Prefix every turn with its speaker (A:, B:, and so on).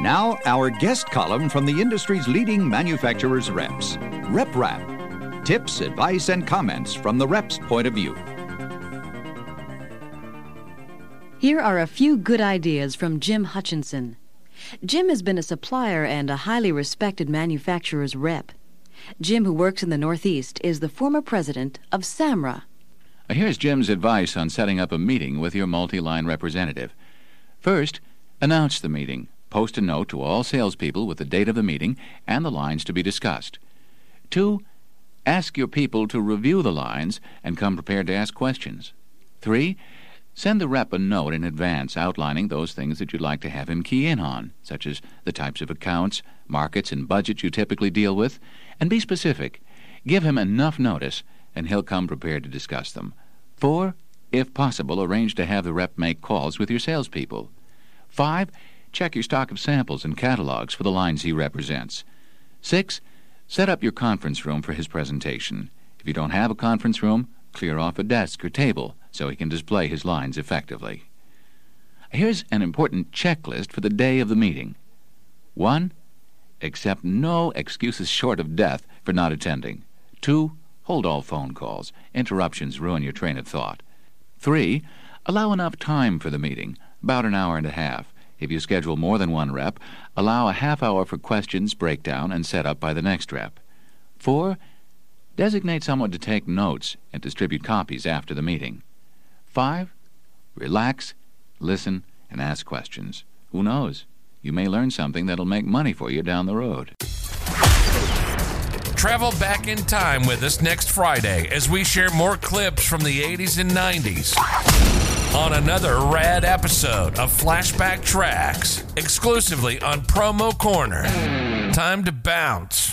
A: Now, our guest column from the industry's leading manufacturers' reps. Rep Rap. Tips, advice, and comments from the rep's point of view.
B: Here are a few good ideas from Jim Hutchinson. Jim has been a supplier and a highly respected manufacturer's rep. Jim, who works in the Northeast, is the former president of SAMRA.
C: Here's Jim's advice on setting up a meeting with your multi line representative. First, announce the meeting. Post a note to all salespeople with the date of the meeting and the lines to be discussed. Two, ask your people to review the lines and come prepared to ask questions. Three, send the rep a note in advance outlining those things that you'd like to have him key in on, such as the types of accounts, markets, and budgets you typically deal with, and be specific. Give him enough notice, and he'll come prepared to discuss them. Four, if possible, arrange to have the rep make calls with your salespeople. Five, check your stock of samples and catalogs for the lines he represents. Six, set up your conference room for his presentation. If you don't have a conference room, clear off a desk or table so he can display his lines effectively. Here's an important checklist for the day of the meeting. 1. Accept no excuses short of death for not attending. 2. Hold all phone calls. Interruptions ruin your train of thought. 3. Allow enough time for the meeting, about an hour and a half. If you schedule more than one rep, allow a half hour for questions, breakdown, and setup by the next rep. 4. Designate someone to take notes and distribute copies after the meeting. 5. Relax, listen, and ask questions. Who knows? You may learn something that'll make money for you down the road.
D: Travel back in time with us next Friday as we share more clips from the 80s and 90s on another rad episode of Flashback Tracks, exclusively on Promo Corner. Time to bounce.